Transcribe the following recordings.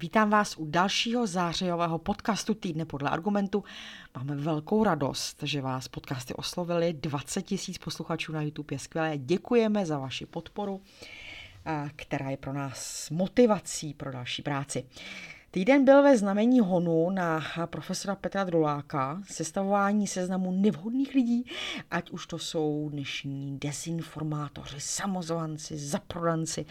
Vítám vás u dalšího zářijového podcastu Týdne podle argumentu. Máme velkou radost, že vás podcasty oslovili. 20 tisíc posluchačů na YouTube je skvělé. Děkujeme za vaši podporu, která je pro nás motivací pro další práci. Týden byl ve znamení honu na profesora Petra Druláka, sestavování seznamu nevhodných lidí, ať už to jsou dnešní dezinformátoři, samozvanci, zaprodanci.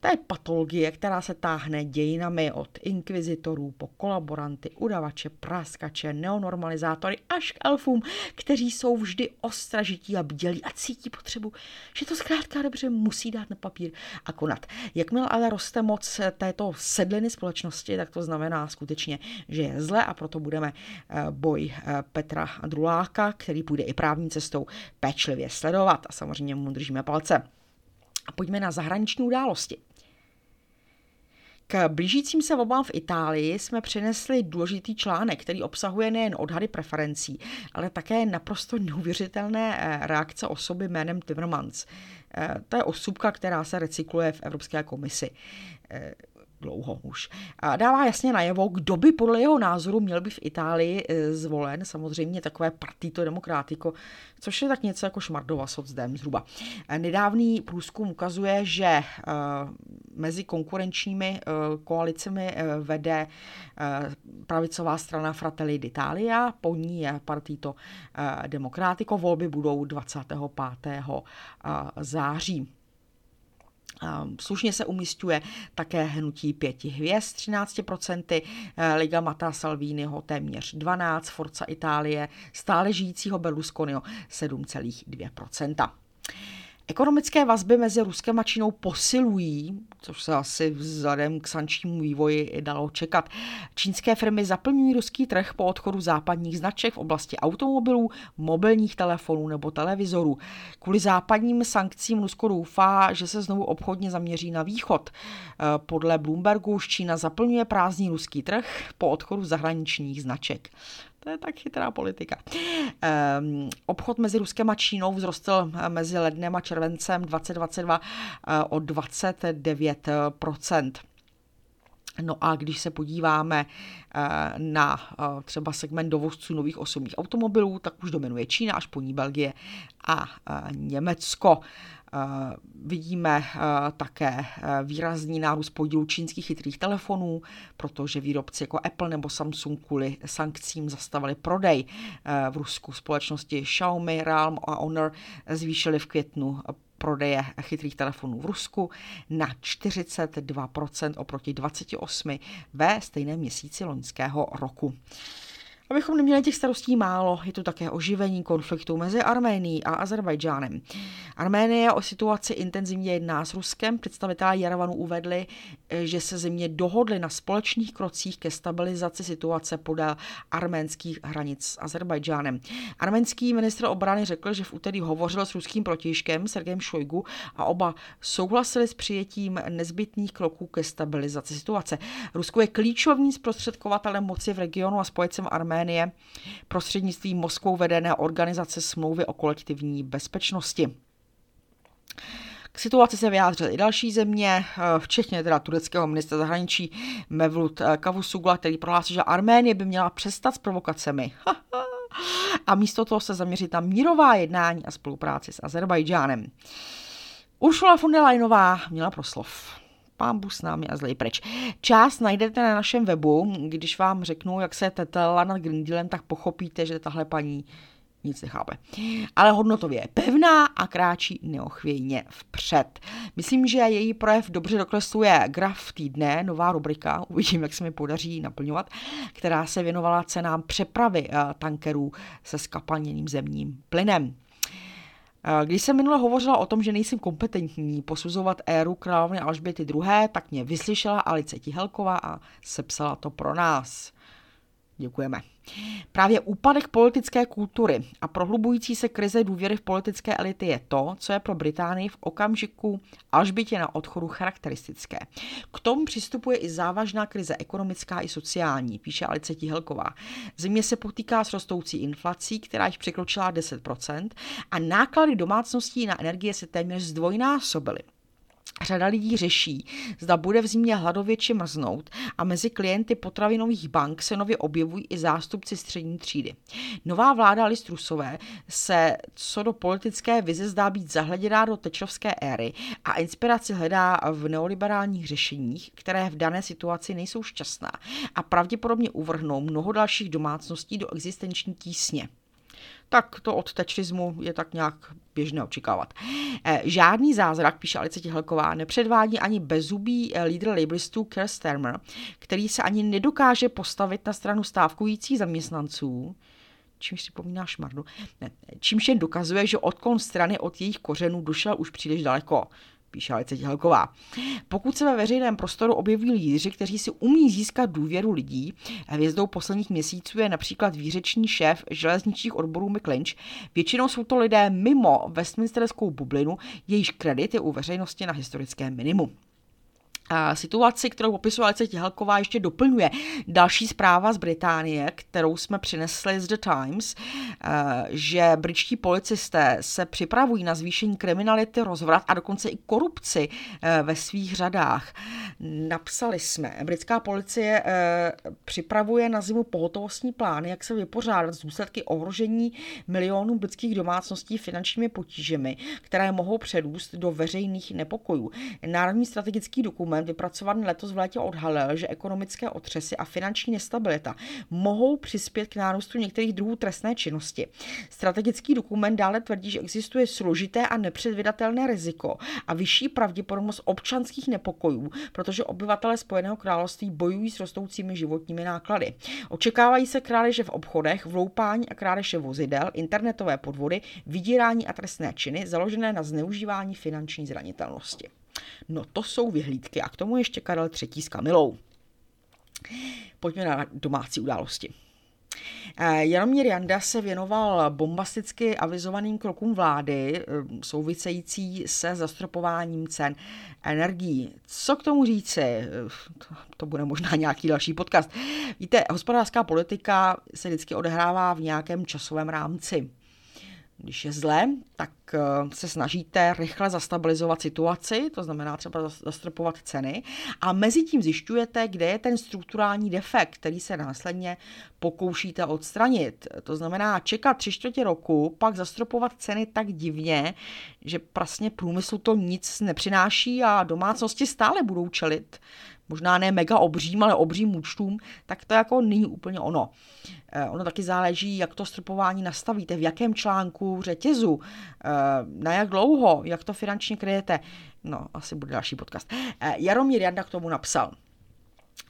To je patologie, která se táhne dějinami od inkvizitorů po kolaboranty, udavače, práskače, neonormalizátory až k elfům, kteří jsou vždy ostražití a bdělí a cítí potřebu, že to zkrátka dobře musí dát na papír a konat. Jakmile ale roste moc této sedliny společnosti, tak to znamená skutečně, že je zle a proto budeme eh, boj eh, Petra Druláka, který půjde i právní cestou, pečlivě sledovat a samozřejmě mu držíme palce. A pojďme na zahraniční události. K blížícím se volbám v Itálii jsme přinesli důležitý článek, který obsahuje nejen odhady preferencí, ale také naprosto neuvěřitelné eh, reakce osoby jménem Timmermans. To je osobka, která se recykluje v Evropské komisi dlouho už. A dává jasně najevo, kdo by podle jeho názoru měl být v Itálii e, zvolen, samozřejmě takové partito demokratiko, což je tak něco jako šmardova socdem zhruba. E, nedávný průzkum ukazuje, že e, mezi konkurenčními koalicemi vede pravicová strana Fratelli d'Italia, po ní je partito demokratiko, volby budou 25. září. Slušně se umistuje také hnutí pěti hvězd 13%, eh, Liga Mata Salviniho téměř 12%, Forza Itálie stále žijícího Berlusconiho 7,2%. Ekonomické vazby mezi Ruskem a Čínou posilují, což se asi vzhledem k sančnímu vývoji dalo čekat. Čínské firmy zaplňují ruský trh po odchodu západních značek v oblasti automobilů, mobilních telefonů nebo televizorů. Kvůli západním sankcím Rusko doufá, že se znovu obchodně zaměří na východ. Podle Bloombergu už Čína zaplňuje prázdný ruský trh po odchodu zahraničních značek. To je tak chytrá politika. Um, obchod mezi Ruskem a Čínou vzrostl eh, mezi lednem a červencem 2022 uh, eh, o 29% No a když se podíváme eh, na třeba segment dovozců nových osobních automobilů, tak už dominuje Čína, až po ní Belgie a Německo. Eh, vidíme eh, také eh, výrazný nárůst podílu čínských chytrých telefonů, protože výrobci jako Apple nebo Samsung kvůli sankcím zastavili prodej v Rusku. Společnosti Xiaomi, Realm a Honor zvýšily v květnu prodeje chytrých telefonů v Rusku na 42% oproti 28% ve stejném měsíci loňského roku. Abychom neměli těch starostí málo, je to také oživení konfliktu mezi Arménií a Azerbajdžánem. Arménie o situaci intenzivně jedná s Ruskem. Představitelé Jarvanu uvedli, že se země dohodly na společných krocích ke stabilizaci situace podél arménských hranic s Azerbajdžánem. Arménský ministr obrany řekl, že v úterý hovořil s ruským protižkem Sergejem Šojgu a oba souhlasili s přijetím nezbytných kroků ke stabilizaci situace. Rusko je klíčovým zprostředkovatelem moci v regionu a spojecem Arménie Arménie prostřednictvím Moskvou vedené organizace smlouvy o kolektivní bezpečnosti. K situaci se vyjádřily i další země, včetně teda tureckého ministra zahraničí Mevlut Kavusugla, který prohlásil, že Arménie by měla přestat s provokacemi. a místo toho se zaměřit na mírová jednání a spolupráci s Azerbajdžánem. Ursula von der Leyenová měla proslov pán s námi a zlej preč. Část najdete na našem webu, když vám řeknu, jak se tetela nad Green Dealem, tak pochopíte, že tahle paní nic nechápe. Ale hodnotově je pevná a kráčí neochvějně vpřed. Myslím, že její projev dobře dokresluje graf týdne, nová rubrika, uvidím, jak se mi podaří naplňovat, která se věnovala cenám přepravy eh, tankerů se skapalněným zemním plynem. Když jsem minule hovořila o tom, že nejsem kompetentní posuzovat éru královny Alžběty II., tak mě vyslyšela Alice Tihelková a sepsala to pro nás. Děkujeme. Právě úpadek politické kultury a prohlubující se krize důvěry v politické elity je to, co je pro Británii v okamžiku Alžbětě na odchodu charakteristické. K tomu přistupuje i závažná krize ekonomická i sociální, píše Alice Tihelková. Země se potýká s rostoucí inflací, která již překročila 10% a náklady domácností na energie se téměř zdvojnásobily. Řada lidí řeší, zda bude v zimě hladovět či mrznout a mezi klienty potravinových bank se nově objevují i zástupci střední třídy. Nová vláda Listrusové se co do politické vize zdá být zahleděná do tečovské éry a inspiraci hledá v neoliberálních řešeních, které v dané situaci nejsou šťastná a pravděpodobně uvrhnou mnoho dalších domácností do existenční tísně tak to od tečismu je tak nějak běžné očekávat. Eh, žádný zázrak, píše Alice Tihelková, nepředvádí ani bezubý eh, lídr labelistů Keir Starmer, který se ani nedokáže postavit na stranu stávkujících zaměstnanců, čímž si pomíná šmardu, ne, čímž jen dokazuje, že odklon strany od jejich kořenů došel už příliš daleko píše Alice Tělková. Pokud se ve veřejném prostoru objeví lídři, kteří si umí získat důvěru lidí, hvězdou posledních měsíců je například výřeční šéf železničních odborů Mick většinou jsou to lidé mimo Westminsterskou bublinu, jejíž kredit je u veřejnosti na historickém minimu situaci, kterou popisuje Alice Tihelková, ještě doplňuje další zpráva z Británie, kterou jsme přinesli z The Times, eh, že britští policisté se připravují na zvýšení kriminality, rozvrat a dokonce i korupci eh, ve svých řadách. Napsali jsme, britská policie eh, připravuje na zimu pohotovostní plány, jak se vypořádat z důsledky ohrožení milionů britských domácností finančními potížemi, které mohou předůst do veřejných nepokojů. Národní strategický dokument dokument vypracovaný letos v létě odhalil, že ekonomické otřesy a finanční nestabilita mohou přispět k nárůstu některých druhů trestné činnosti. Strategický dokument dále tvrdí, že existuje složité a nepředvydatelné riziko a vyšší pravděpodobnost občanských nepokojů, protože obyvatelé Spojeného království bojují s rostoucími životními náklady. Očekávají se krádeže v obchodech, vloupání a krádeže vozidel, internetové podvody, vydírání a trestné činy založené na zneužívání finanční zranitelnosti. No to jsou vyhlídky a k tomu ještě Karel III. s Kamilou. Pojďme na domácí události. Eh, Jaromír Janda se věnoval bombasticky avizovaným krokům vlády eh, související se zastropováním cen energií. Co k tomu říci? Eh, to bude možná nějaký další podcast. Víte, hospodářská politika se vždycky odehrává v nějakém časovém rámci. Když je zle, tak eh, se snažíte rychle zastabilizovat situaci, to znamená třeba zastropovat ceny, a mezi tím zjišťujete, kde je ten strukturální defekt, který se následně pokoušíte odstranit. To znamená čekat tři čtvrtě roku, pak zastropovat ceny tak divně, že vlastně průmyslu to nic nepřináší a domácnosti stále budou čelit možná ne mega obřím, ale obřím účtům, tak to jako není úplně ono. Eh, ono taky záleží, jak to stropování nastavíte, v jakém článku řetězu, eh, na jak dlouho, jak to finančně kryjete. No, asi bude další podcast. Eh, Jaromír Janda k tomu napsal.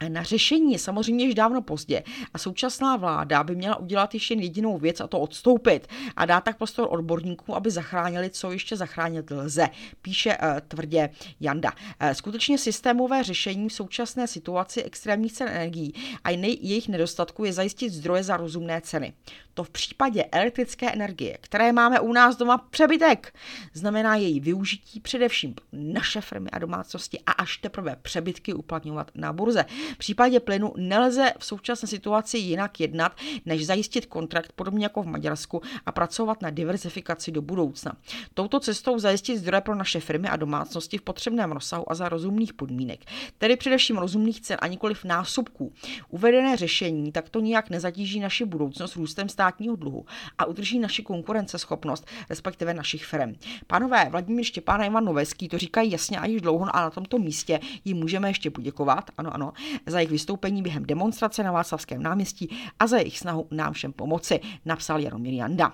Na řešení je samozřejmě již dávno pozdě a současná vláda by měla udělat ještě jedinou věc a to odstoupit a dát tak prostor odborníkům, aby zachránili, co ještě zachránit lze, píše uh, tvrdě Janda. Uh, skutečně systémové řešení v současné situaci extrémních cen energií a jejich nedostatku je zajistit zdroje za rozumné ceny. To v případě elektrické energie, které máme u nás doma přebytek, znamená její využití především naše firmy a domácnosti a až teprve přebytky uplatňovat na burze. V případě plynu nelze v současné situaci jinak jednat, než zajistit kontrakt podobně jako v Maďarsku a pracovat na diverzifikaci do budoucna. Touto cestou zajistit zdroje pro naše firmy a domácnosti v potřebném rozsahu a za rozumných podmínek, tedy především rozumných cen a nikoliv násobků. Uvedené řešení takto nijak nezatíží naši budoucnost růstem státního dluhu a udrží naši konkurenceschopnost, respektive našich firm. Pánové, Vladimír Štěpán a Ivan Noveský to říkají jasně a již dlouho a na tomto místě jim můžeme ještě poděkovat, ano, ano, za jejich vystoupení během demonstrace na Václavském náměstí a za jejich snahu nám všem pomoci, napsal Jaromír Janda.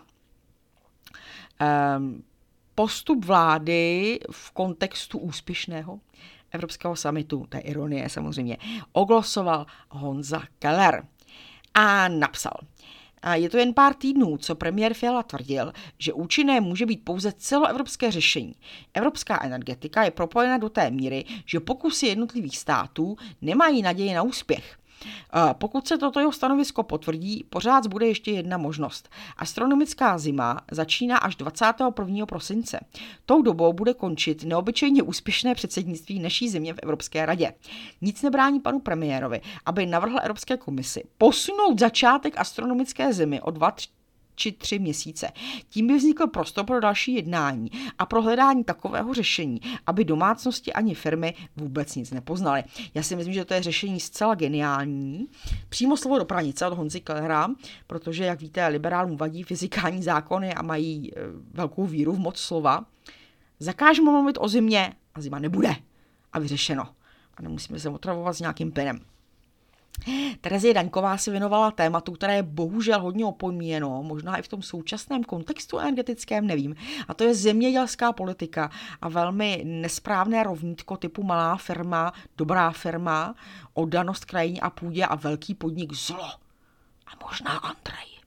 Um, postup vlády v kontextu úspěšného Evropského samitu, to je ironie samozřejmě, oglosoval Honza Keller a napsal – a je to jen pár týdnů, co premiér Fiala tvrdil, že účinné může být pouze celoevropské řešení. Evropská energetika je propojena do té míry, že pokusy jednotlivých států nemají naději na úspěch. Pokud se toto jeho stanovisko potvrdí, pořád bude ještě jedna možnost. Astronomická zima začíná až 21. prosince. Tou dobou bude končit neobyčejně úspěšné předsednictví naší země v Evropské radě. Nic nebrání panu premiérovi, aby navrhl Evropské komisi posunout začátek astronomické zimy o dva, či tři měsíce. Tím by vznikl prostor pro další jednání a pro hledání takového řešení, aby domácnosti ani firmy vůbec nic nepoznaly. Já si myslím, že to je řešení zcela geniální. Přímo slovo do pranice od Honzy Kellera, protože, jak víte, liberálům vadí fyzikální zákony a mají e, velkou víru v moc slova. Zakážeme mluvit o zimě a zima nebude. A vyřešeno. A nemusíme se otravovat s nějakým pinem. Terezie Daňková se věnovala tématu, které je bohužel hodně opomíjeno, možná i v tom současném kontextu energetickém, nevím. A to je zemědělská politika a velmi nesprávné rovnítko typu malá firma, dobrá firma, oddanost krajině a půdě a velký podnik zlo. A možná Andrej.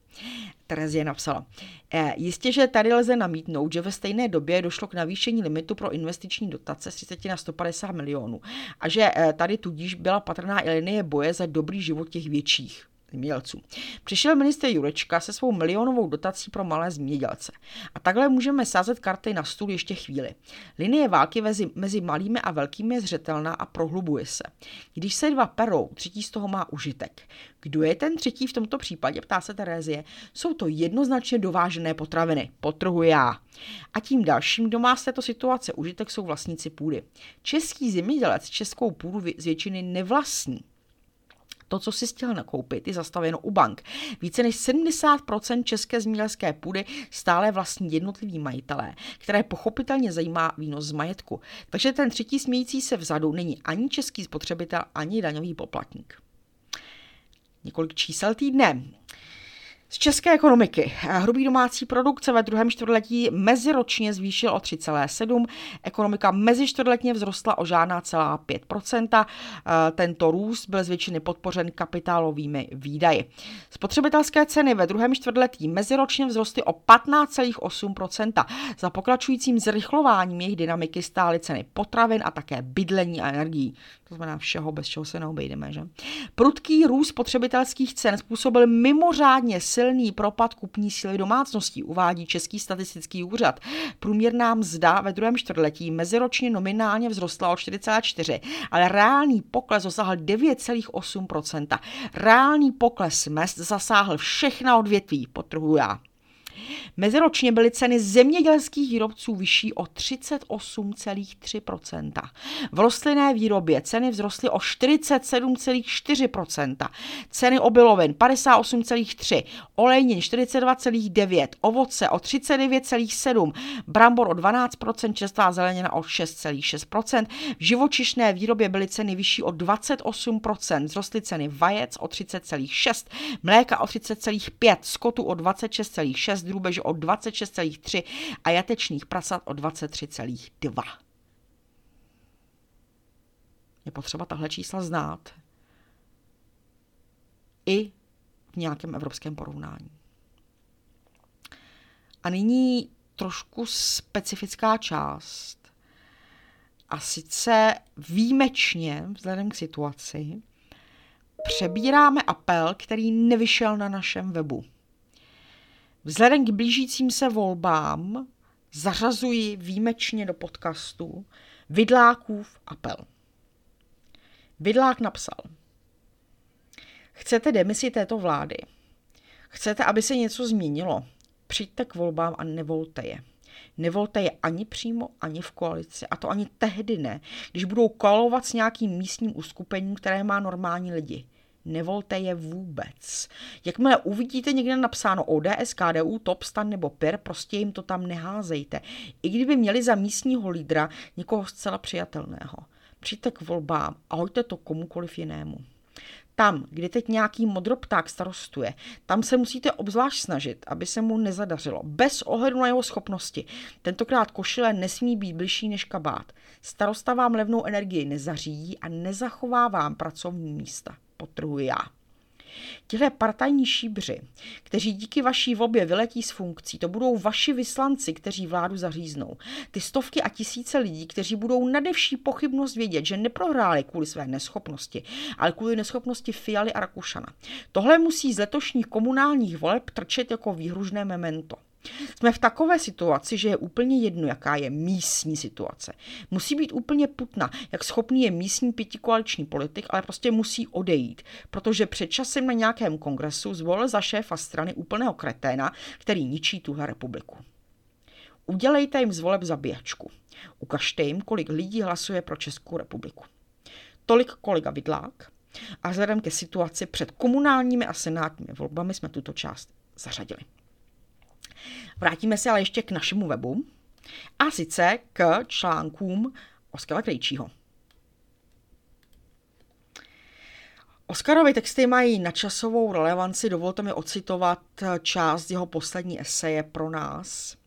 Terezie napsala. E, jistě, že tady lze namítnout, že ve stejné době došlo k navýšení limitu pro investiční dotace z 30 na 150 milionů a že e, tady tudíž byla patrná i linie boje za dobrý život těch větších zemědělců. Přišel minister Jurečka se svou milionovou dotací pro malé zemědělce. A takhle můžeme sázet karty na stůl ještě chvíli. Linie války mezi, mezi malými a velkými je zřetelná a prohlubuje se. Když se dva perou, třetí z toho má užitek. Kdo je ten třetí v tomto případě, ptá se Terézie. Jsou to jednoznačně dovážené potraviny, potrhu já. A tím dalším, kdo má z této situace užitek, jsou vlastníci půdy. Český zemědělec českou půdu z většiny nevlastní. To, co si chtěl nakoupit, je zastaveno u bank. Více než 70% české zemědělské půdy stále vlastní jednotliví majitelé, které pochopitelně zajímá výnos z majetku. Takže ten třetí smějící se vzadu není ani český spotřebitel, ani daňový poplatník. Několik čísel týdne. Z české ekonomiky. Hrubý domácí produkt se ve druhém čtvrtletí meziročně zvýšil o 3,7. Ekonomika mezičtvrtletně vzrostla o žádná celá 5%. Tento růst byl z většiny podpořen kapitálovými výdaji. Spotřebitelské ceny ve druhém čtvrtletí meziročně vzrostly o 15,8%. Za pokračujícím zrychlováním jejich dynamiky stály ceny potravin a také bydlení a energií. To znamená všeho, bez čeho se neobejdeme. Že? Prudký růst spotřebitelských cen způsobil mimořádně silný propad kupní síly domácností, uvádí Český statistický úřad. Průměrná mzda ve druhém čtvrtletí meziročně nominálně vzrostla o 4,4, ale reálný pokles dosáhl 9,8%. Reálný pokles mest zasáhl všechna odvětví, potrhuji já. Meziročně byly ceny zemědělských výrobců vyšší o 38,3%. V rostlinné výrobě ceny vzrostly o 47,4%. Ceny obilovin 58,3%, olejnin 42,9%, ovoce o 39,7%, brambor o 12%, čerstvá zelenina o 6,6%. V živočišné výrobě byly ceny vyšší o 28%, vzrostly ceny vajec o 30,6%, mléka o 30,5%, skotu o 26,6%, drůbeže o 26,3 a jatečných prasat o 23,2. Je potřeba tahle čísla znát i v nějakém evropském porovnání. A nyní trošku specifická část. A sice výjimečně, vzhledem k situaci, přebíráme apel, který nevyšel na našem webu. Vzhledem k blížícím se volbám zařazuji výjimečně do podcastu Vidlákův apel. Vidlák napsal. Chcete demisi této vlády? Chcete, aby se něco změnilo? Přijďte k volbám a nevolte je. Nevolte je ani přímo, ani v koalici. A to ani tehdy ne, když budou kolovat s nějakým místním uskupením, které má normální lidi nevolte je vůbec. Jakmile uvidíte někde napsáno ODS, KDU, TOP, STAN nebo PIR, prostě jim to tam neházejte. I kdyby měli za místního lídra někoho zcela přijatelného. Přijďte k volbám a hoďte to komukoliv jinému. Tam, kde teď nějaký modropták starostuje, tam se musíte obzvlášť snažit, aby se mu nezadařilo. Bez ohledu na jeho schopnosti. Tentokrát košile nesmí být bližší než kabát. Starosta vám levnou energii nezařídí a nezachová vám pracovní místa potrhuji já. Tihle partajní šíbři, kteří díky vaší volbě vyletí z funkcí, to budou vaši vyslanci, kteří vládu zaříznou. Ty stovky a tisíce lidí, kteří budou nadevší pochybnost vědět, že neprohráli kvůli své neschopnosti, ale kvůli neschopnosti Fialy a Rakušana. Tohle musí z letošních komunálních voleb trčet jako výhružné memento. Jsme v takové situaci, že je úplně jedno, jaká je místní situace. Musí být úplně putna, jak schopný je místní pětikoaliční politik, ale prostě musí odejít, protože před časem na nějakém kongresu zvolil za šéfa strany úplného kreténa, který ničí tuhle republiku. Udělejte jim z voleb zabíjačku. Ukažte jim, kolik lidí hlasuje pro Českou republiku. Tolik kolega Vidlák. A vzhledem ke situaci před komunálními a senátními volbami jsme tuto část zařadili. Vrátíme se ale ještě k našemu webu a sice k článkům Oskara Krejčího. Oskarovy texty mají nadčasovou relevanci, dovolte mi ocitovat část jeho poslední eseje pro nás.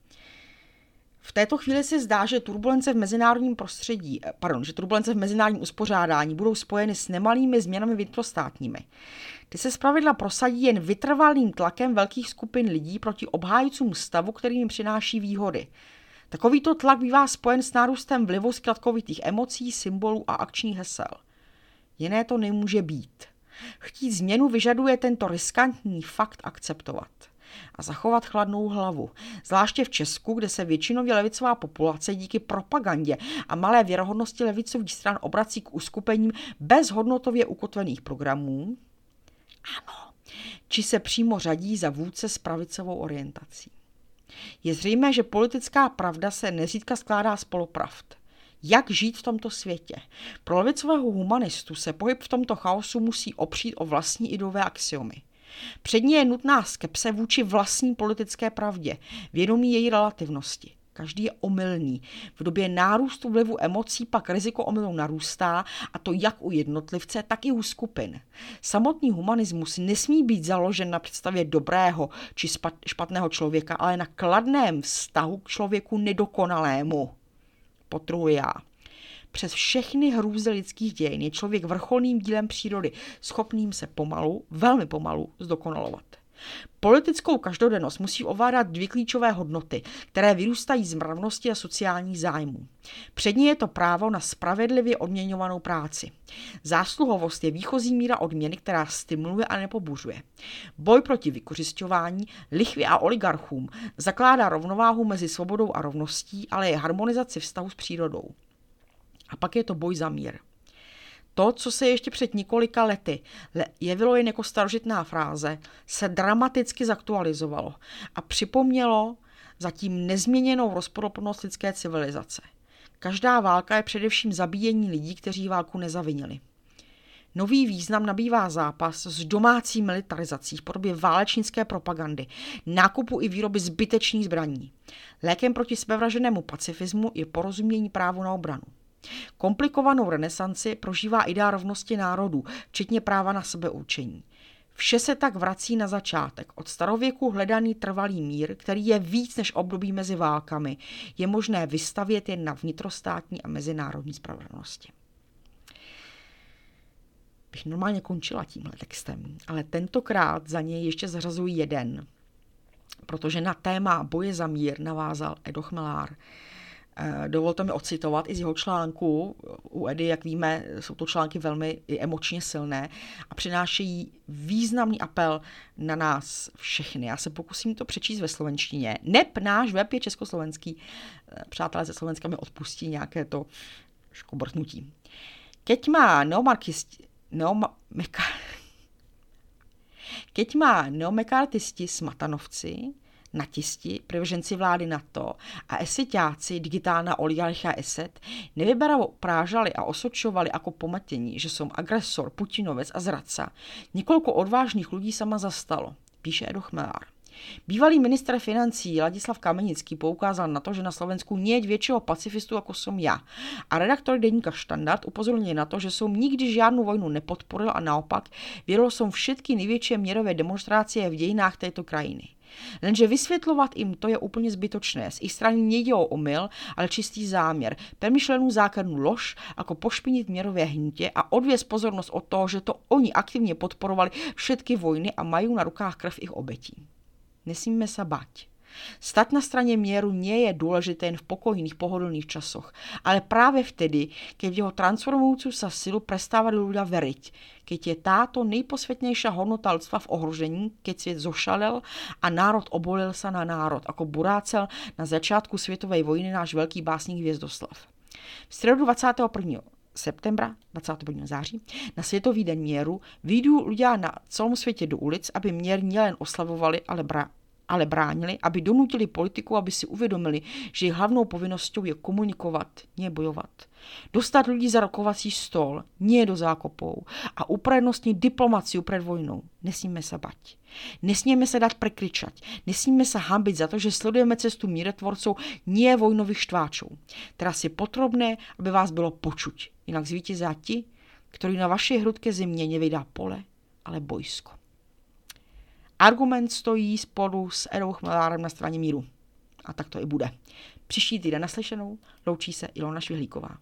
V této chvíli se zdá, že turbulence v mezinárodním prostředí, eh, pardon, že turbulence v mezinárodním uspořádání budou spojeny s nemalými změnami vnitrostátními. Ty se zpravidla prosadí jen vytrvalým tlakem velkých skupin lidí proti obhájcům stavu, který jim přináší výhody. Takovýto tlak bývá spojen s nárůstem vlivu zkratkovitých emocí, symbolů a akčních hesel. Jiné to nemůže být. Chtít změnu vyžaduje tento riskantní fakt akceptovat a zachovat chladnou hlavu. Zvláště v Česku, kde se většinově levicová populace díky propagandě a malé věrohodnosti levicových stran obrací k uskupením bez hodnotově ukotvených programů, ano, či se přímo řadí za vůdce s pravicovou orientací. Je zřejmé, že politická pravda se nezřídka skládá z polopravd. Jak žít v tomto světě? Pro levicového humanistu se pohyb v tomto chaosu musí opřít o vlastní ideové axiomy. Předně je nutná skepse vůči vlastní politické pravdě, vědomí její relativnosti. Každý je omylný. V době nárůstu vlivu emocí pak riziko omylu narůstá, a to jak u jednotlivce, tak i u skupin. Samotný humanismus nesmí být založen na představě dobrého či špatného člověka, ale na kladném vztahu k člověku nedokonalému. Potruji já. Přes všechny hrůzy lidských dějin je člověk vrcholným dílem přírody, schopným se pomalu, velmi pomalu, zdokonalovat. Politickou každodennost musí ovládat dvě klíčové hodnoty, které vyrůstají z mravnosti a sociálních zájmů. Přední je to právo na spravedlivě odměňovanou práci. Zásluhovost je výchozí míra odměny, která stimuluje a nepobuřuje. Boj proti vykořišťování, lichvě a oligarchům zakládá rovnováhu mezi svobodou a rovností, ale je harmonizaci vztahu s přírodou. A pak je to boj za mír. To, co se ještě před několika lety jevilo jen jako starožitná fráze, se dramaticky zaktualizovalo a připomnělo zatím nezměněnou rozporuplnost lidské civilizace. Každá válka je především zabíjení lidí, kteří válku nezavinili. Nový význam nabývá zápas s domácí militarizací v podobě válečnické propagandy, nákupu i výroby zbytečných zbraní. Lékem proti sebevraženému pacifismu je porozumění právu na obranu. Komplikovanou renesanci prožívá idea rovnosti národů, včetně práva na sebeurčení. Vše se tak vrací na začátek. Od starověku hledaný trvalý mír, který je víc než období mezi válkami, je možné vystavět jen na vnitrostátní a mezinárodní spravedlnosti. Bych normálně končila tímhle textem, ale tentokrát za něj ještě zařazuji jeden, protože na téma boje za mír navázal Edo Chmelár dovolte mi ocitovat i z jeho článku. U Edy, jak víme, jsou to články velmi emočně silné a přinášejí významný apel na nás všechny. Já se pokusím to přečíst ve slovenštině. Nep, náš web je československý. Eh, přátelé ze Slovenska mi odpustí nějaké to škobrtnutí. Keď má neomarkisti, neoma, meka, Keď má neomekartisti smatanovci, natisti, privrženci vlády NATO a eseťáci digitálna oligarcha eset nevyberavo prážali a osočovali ako pometení, že som agresor, Putinovec a zradca. Několik odvážných lidí sama zastalo, píše Edo Chmelár. Bývalý minister financí Ladislav Kamenický poukázal na to, že na Slovensku nie je většího pacifistu jako som já. A redaktor deníka Štandard upozornil na to, že som nikdy žádnou vojnu nepodporil a naopak věděl som všetky největší měrové demonstrácie v dějinách této krajiny. Lenže vysvětlovat jim to je úplně zbytočné. Z ich strany nejde o omyl, ale čistý záměr. Premyšlenú základnú lož, ako pošpinit měrové hnitě a odvěz pozornost od toho, že to oni aktivně podporovali všetky vojny a mají na rukách krev ich obetí. Nesmíme se bať. Stať na straně míru nie je důležité jen v pokojných, pohodlných časoch, ale právě vtedy, keď jeho transformující se silu prestávali ľudia veriť, keď je táto nejposvětnější hodnota lidstva v ohrožení, keď svět zošalel a národ obolil se na národ, jako burácel na začátku světové vojny náš velký básník Hvězdoslav. V středu 21 septembra, 21. září, na Světový den míru, vyjdou lidé na celém světě do ulic, aby měr nielen oslavovali, ale, bra, ale bránili, aby donutili politiku, aby si uvědomili, že jejich hlavnou povinností je komunikovat, nie bojovat. Dostat lidi za rokovací stol, nie do zákopou a uprednostnit diplomaciu před vojnou. Nesmíme se bať. Nesmíme se dát prekričať. Nesmíme se hambit za to, že sledujeme cestu míretvorců, nie vojnových štváčů. Teraz je potřebné, aby vás bylo počuť. Jinak zvítězí ti, který na vaší hrudké země nevydá pole, ale bojsko. Argument stojí spolu s Edou Chmelárem na straně míru. A tak to i bude. Příští týden naslyšenou loučí se Ilona Švihlíková.